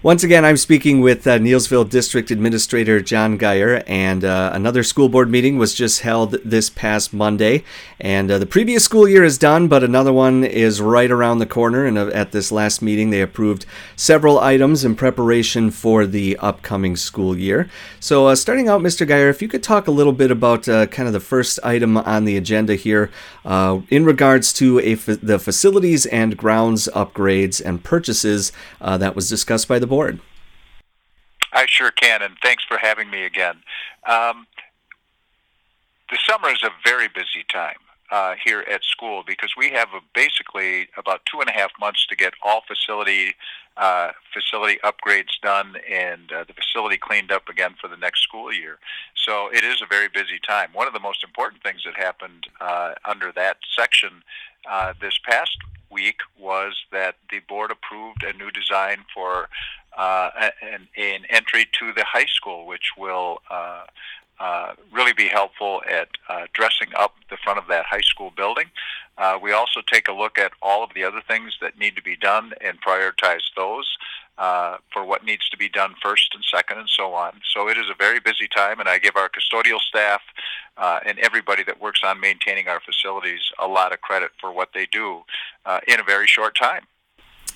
Once again, I'm speaking with uh, Neillsville District Administrator John Gaier, and uh, another school board meeting was just held this past Monday. And uh, the previous school year is done, but another one is right around the corner. And uh, at this last meeting, they approved several items in preparation for the upcoming school year. So, uh, starting out, Mr. Gaier, if you could talk a little bit about uh, kind of the first item on the agenda here in regards to fa- the facilities and grounds upgrades and purchases that was discussed by the board. I sure can, and thanks for having me again. Um, the summer is a very busy time uh, here at school because we have a, basically about two and a half months to get all facility uh, facility upgrades done and uh, the facility cleaned up again for the next school year. So it is a very busy time. One of the most important things that happened uh, under that section uh, this past week was that the board approved a new design for uh, an, an, entry to the high school, which will uh, uh, really be helpful at uh, dressing up the front of that high school building. Uh, we also take a look at all of the other things that need to be done and prioritize those. Uh, for what needs to be done first and second and so on. So it is a very busy time, and I give our custodial staff uh, and everybody that works on maintaining our facilities a lot of credit for what they do uh, in a very short time.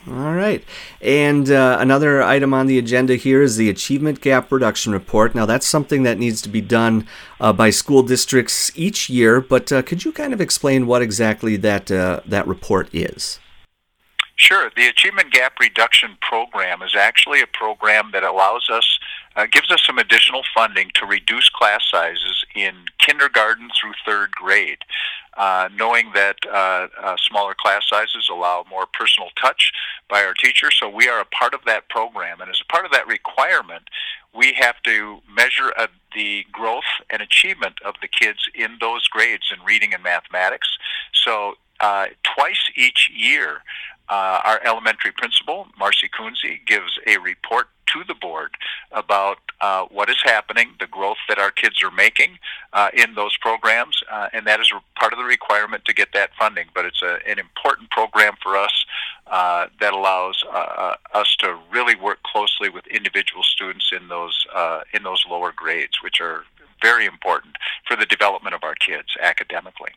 All right. And uh, another item on the agenda here is the Achievement Gap Reduction Report. Now, that's something that needs to be done uh, by school districts each year, but uh, could you kind of explain what exactly that, that report is? Sure. The Achievement Gap Reduction Program is actually a program that allows us, uh, gives us some additional funding to reduce class sizes in kindergarten through third grade. Uh, knowing that uh, uh smaller class sizes allow more personal touch by our teachers, so we are a part of that program. And as a part of that requirement, we have to measure uh, the growth and achievement of the kids in those grades in reading and mathematics. So uh, twice each year, uh, our elementary principal, Marcy Coonsey, gives a report to the board about uh, what is happening, the growth that our kids are making uh, in those programs, uh, and that is part of the requirement to get that funding. But it's a, an important program for us uh, that allows uh, us to really work closely with individual students in those in those lower grades, which are very important for the development of our kids academically.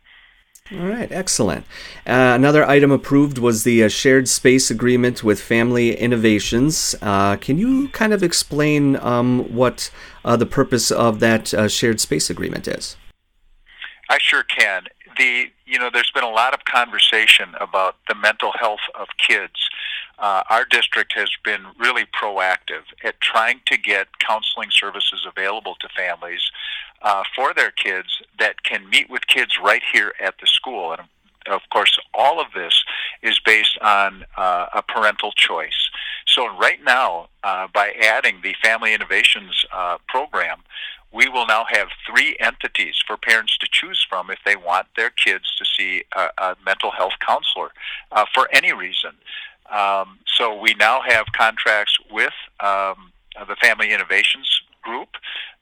All right, excellent. Uh, another item approved was the uh, shared space agreement with Family Innovations. Uh, can you kind of explain um, what uh, the purpose of that uh, shared space agreement is? I sure can. The you know, there's been a lot of conversation about the mental health of kids. Uh, our district has been really proactive at trying to get counseling services available to families uh, for their kids that can meet with kids right here at the school. And of course, all of this is based on uh, a parental choice. So, right now, uh, by adding the Family Innovations uh, program, we will now have three entities for parents to choose from if they want their kids to see a, a mental health counselor uh, for any reason. Um, so, we now have contracts with um, the Family Innovations Group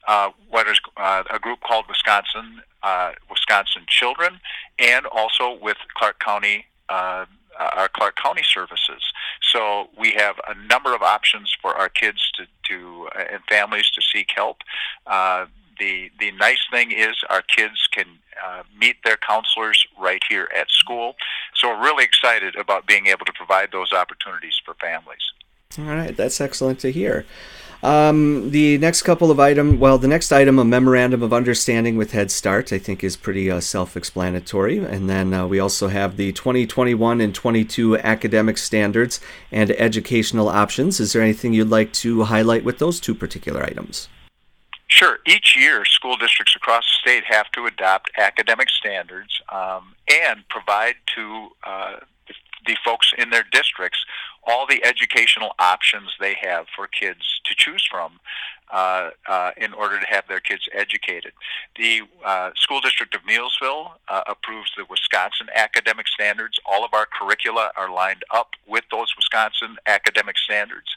uh, what is uh, a group called Wisconsin uh, Wisconsin Children, and also with Clark County. Uh, our Clark County services. So we have a number of options for our kids to, to uh, and families to seek help. Uh, the the nice thing is our kids can uh, meet their counselors right here at school. So we're really excited about being able to provide those opportunities for families. All right, that's excellent to hear. Um, the next couple of item, well, the next item, a memorandum of understanding with Head Start, I think is pretty uh, self-explanatory. And then uh, we also have the 2021 and 22 academic standards and educational options. Is there anything you'd like to highlight with those two particular items? Sure. Each year, school districts across the state have to adopt academic standards um, and provide to uh, the folks in their districts all the educational options they have for kids to choose from uh, uh, in order to have their kids educated. The uh, School District of Neillsville uh, approves the Wisconsin academic standards. All of our curricula are lined up with those Wisconsin academic standards,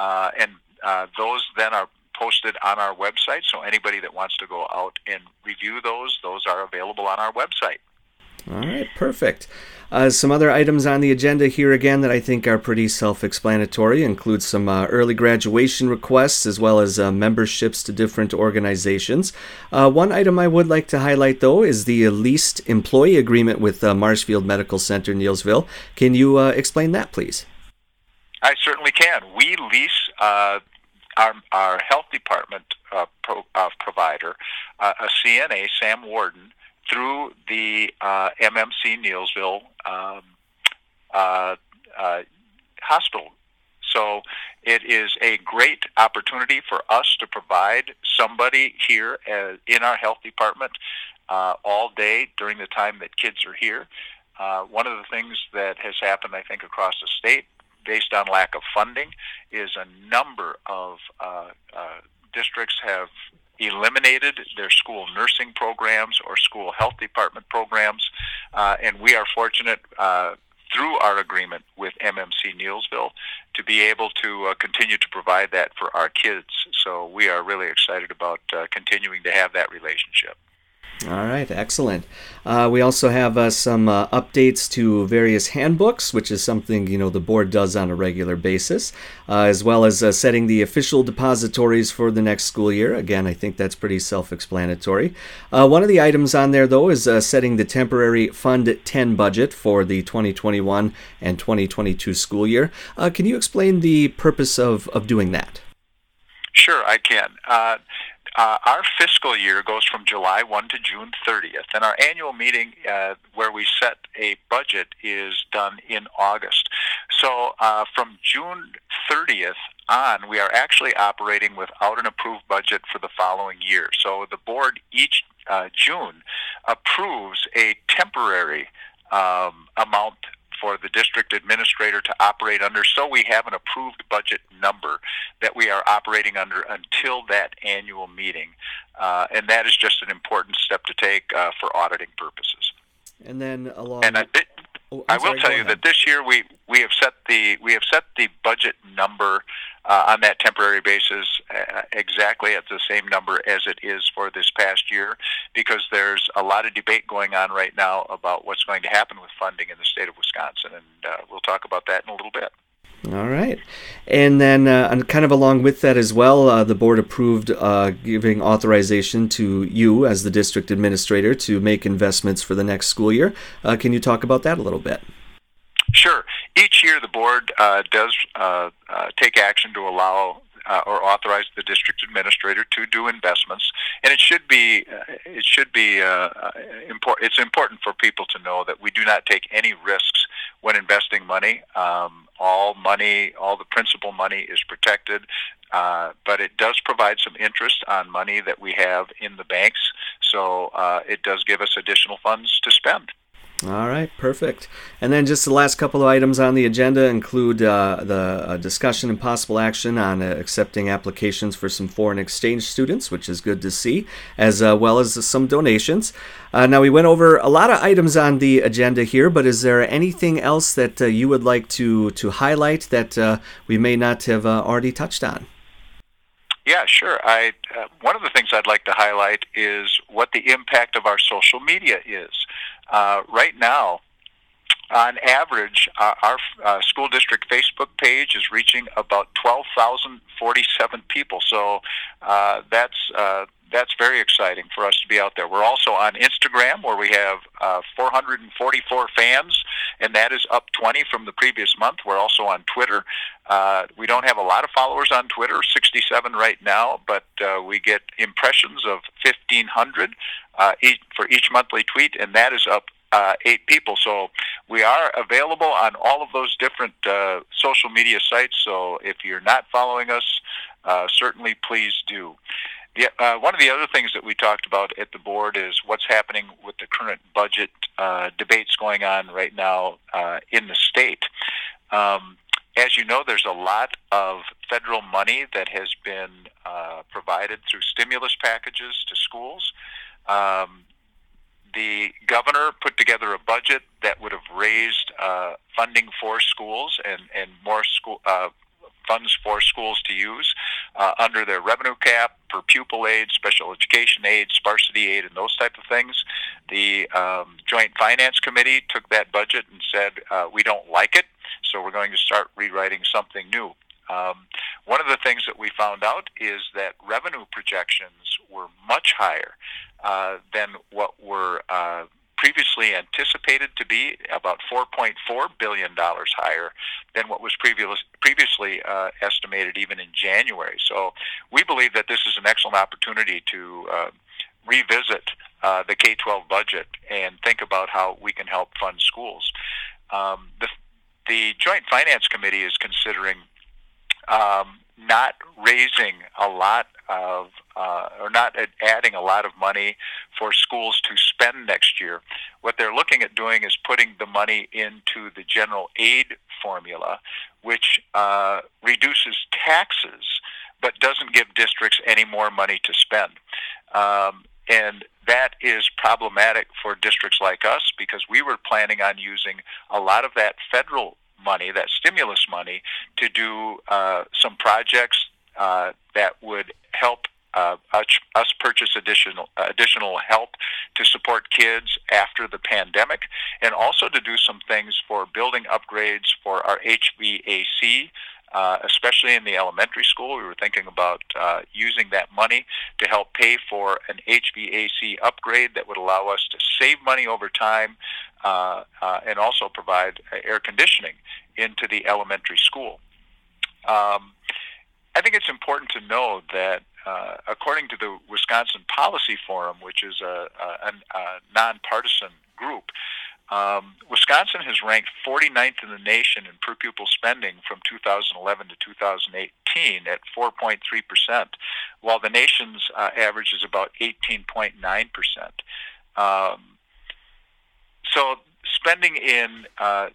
uh, and uh, those then are posted on our website. So anybody that wants to go out and review those, those are available on our website. All right, perfect. Uh, some other items on the agenda here again that I think are pretty self explanatory include some uh, early graduation requests as well as uh, memberships to different organizations. Uh, one item I would like to highlight though is the leased employee agreement with uh, Marshfield Medical Center, Neillsville. Can you uh, explain that, please? I certainly can. We lease our, our health department pro, provider, a CNA, Sam Warden, through the uh, MMC Neillsville um, uh, uh, hospital. So it is a great opportunity for us to provide somebody here as, in our health department uh, all day during the time that kids are here. Uh, one of the things that has happened, I think, across the state, based on lack of funding, is a number of uh, districts have eliminated their school nursing programs or school health department programs, uh, and we are fortunate uh, through our agreement with MMC Neillsville to be able to uh, continue to provide that for our kids. So we are really excited about uh, continuing to have that relationship. All right, excellent. Uh, we also have uh, some uh, updates to various handbooks, which is something you know the board does on a regular basis, uh, as well as uh, setting the official depositories for the next school year. Again, I think that's pretty self-explanatory. Uh, one of the items on there, though, is setting the temporary Fund 10 budget for the 2021 and 2022 school year. can you explain the purpose of of doing that? Sure, I can. Uh, our fiscal year goes from July 1 to June 30th, and our annual meeting uh, where we set a budget is done in August. So uh, from June 30th on, we are actually operating without an approved budget for the following year. So the board each uh, June approves a temporary um, amount for the district administrator to operate under so we have an approved budget number that we are operating under until that annual meeting. Uh, and that is just an important step to take uh, for auditing purposes. And then along. And I, oh, I will tell you ahead. that this year we, we have set the we have set the budget number uh, on that temporary basis uh, exactly at the same number as it is for this past year because there's a lot of debate going on right now about what's going to happen with funding in the state of Wisconsin, and uh, we'll talk about that in a little bit. All right. And then, uh, and kind of along with that as well, uh, the board approved uh, giving authorization to you as the district administrator to make investments for the next school year. Uh, can you talk about that a little bit? Sure. Each year, the board uh, does uh, take action to allow uh, or authorize the district administrator to do investments, and it should be uh, it should be uh, important. It's important for people to know that we do not take any risks when investing money. Um, all money, all the principal money is protected, uh, but it does provide some interest on money that we have in the banks. So uh, it does give us additional funds to spend. All right, perfect. And then just the last couple of items on the agenda include uh, the uh, discussion and possible action on uh, accepting applications for some foreign exchange students, which is good to see, as uh, well as some donations. Uh, now, we went over a lot of items on the agenda here, but is there anything else that uh, you would like to, to highlight that we may not have already touched on? Yeah, sure. I one of the things I'd like to highlight is what the impact of our social media is. Uh, right now, on average, uh, our uh, school district Facebook page is reaching about 12,047 people. So uh, that's uh, that's very exciting for us to be out there. We're also on Instagram where we have uh, 444 fans, and that is up 20 from the previous month. We're also on Twitter. Uh, we don't have a lot of followers on Twitter, 67 right now, but we get impressions of 1,500 uh, each, for each monthly tweet, and that is up uh, eight people. So we are available on all of those different uh, social media sites. So if you're not following us, uh, certainly please do. The, uh, one of the other things that we talked about at the board is what's happening with the current budget uh, debates going on right now uh, in the state. Um, as you know, there's a lot of federal money that has been provided through stimulus packages to schools. Um, the governor put together a budget that would have raised uh, funding for schools and, and more school uh, funds for schools to use uh, under their revenue cap for pupil aid, special education aid, sparsity aid, and those type of things. The um, Joint Finance Committee took that budget and said uh, we don't like it, so we're going to start rewriting something new. Um, one of the things that we found out is that revenue projections were much higher uh, than what were uh, previously anticipated to be about $4.4 billion higher than what was previous, previously uh, estimated even in January. So we believe that this is an excellent opportunity to uh, revisit uh, the K 12 budget and think about how we can help fund schools. Um, the, the Joint Finance Committee is considering um, not raising a lot of uh, or not adding a lot of money for schools to spend next year. What they're looking at doing is putting the money into the general aid formula, which uh, reduces taxes but doesn't give districts any more money to spend. Um, and that is problematic for districts like us because we were planning on using a lot of that federal money, that stimulus money, to do uh, some projects uh, that would help uh, us purchase additional additional help to support kids after the pandemic, and also to do some things for building upgrades for our HVAC. Uh, especially in the elementary school, we were thinking about uh, using that money to help pay for an HVAC upgrade that would allow us to save money over time uh, uh, and also provide air conditioning into the elementary school. Um, I think it's important to know that uh, according to the Wisconsin Policy Forum, which is a, a, a nonpartisan group, um, Wisconsin has ranked 49th in the nation in per pupil spending from 2011 to 2018 at 4.3%, while the nation's uh, average is about 18.9%. Um, so spending in uh,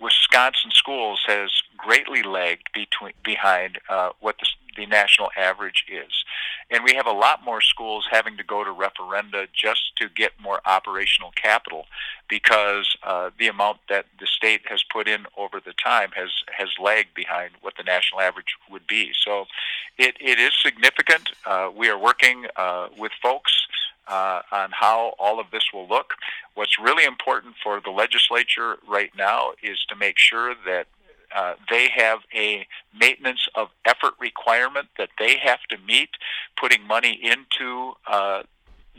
Wisconsin schools has greatly lagged between, behind uh, what the, the national average is. And we have a lot more schools having to go to referenda just to get more operational capital because uh, the amount that the state has put in over the time has, has lagged behind what the national average would be. So it, it is significant. Uh, we are working uh, with folks uh, on how all of this will look. What's really important for the legislature right now is to make sure that uh, they have a maintenance of effort requirement that they have to meet, putting money into uh,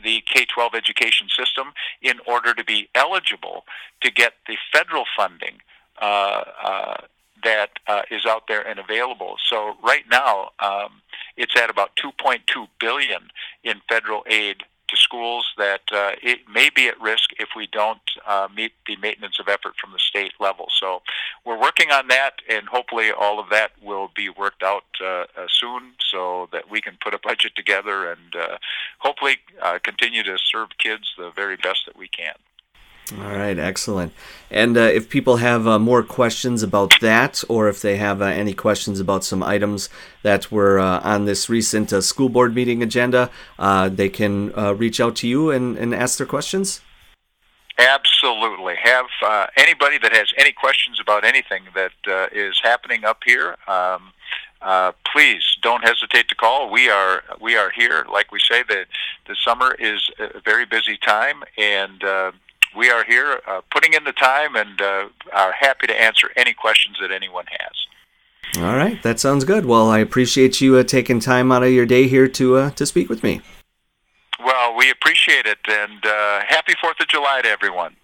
the K 12 education system in order to be eligible to get the federal funding. Uh, uh that uh, is out there and available. So right now, um, it's at about 2.2 billion in federal aid to schools that uh, it may be at risk if we don't uh, meet the maintenance of effort from the state level. So we're working on that, and hopefully all of that will be worked out uh, uh soon so that we can put a budget together and uh, hopefully uh, continue to serve kids the very best that we can. All right, excellent. And uh, if people have uh, more questions about that, or if they have uh, any questions about some items that were uh, on this recent uh, school board meeting agenda, uh, they can reach out to you and, and ask their questions? Absolutely. Have anybody that has any questions about anything that is happening up here. Um, uh, please don't hesitate to call. We are we are here. Like we say, the the summer is a very busy time, and uh, we are here uh, putting in the time and uh, are happy to answer any questions that anyone has. All right, that sounds good. Well, I appreciate you uh, taking time out of your day here to uh, to speak with me. Well, we appreciate it, and uh, happy Fourth of July to everyone.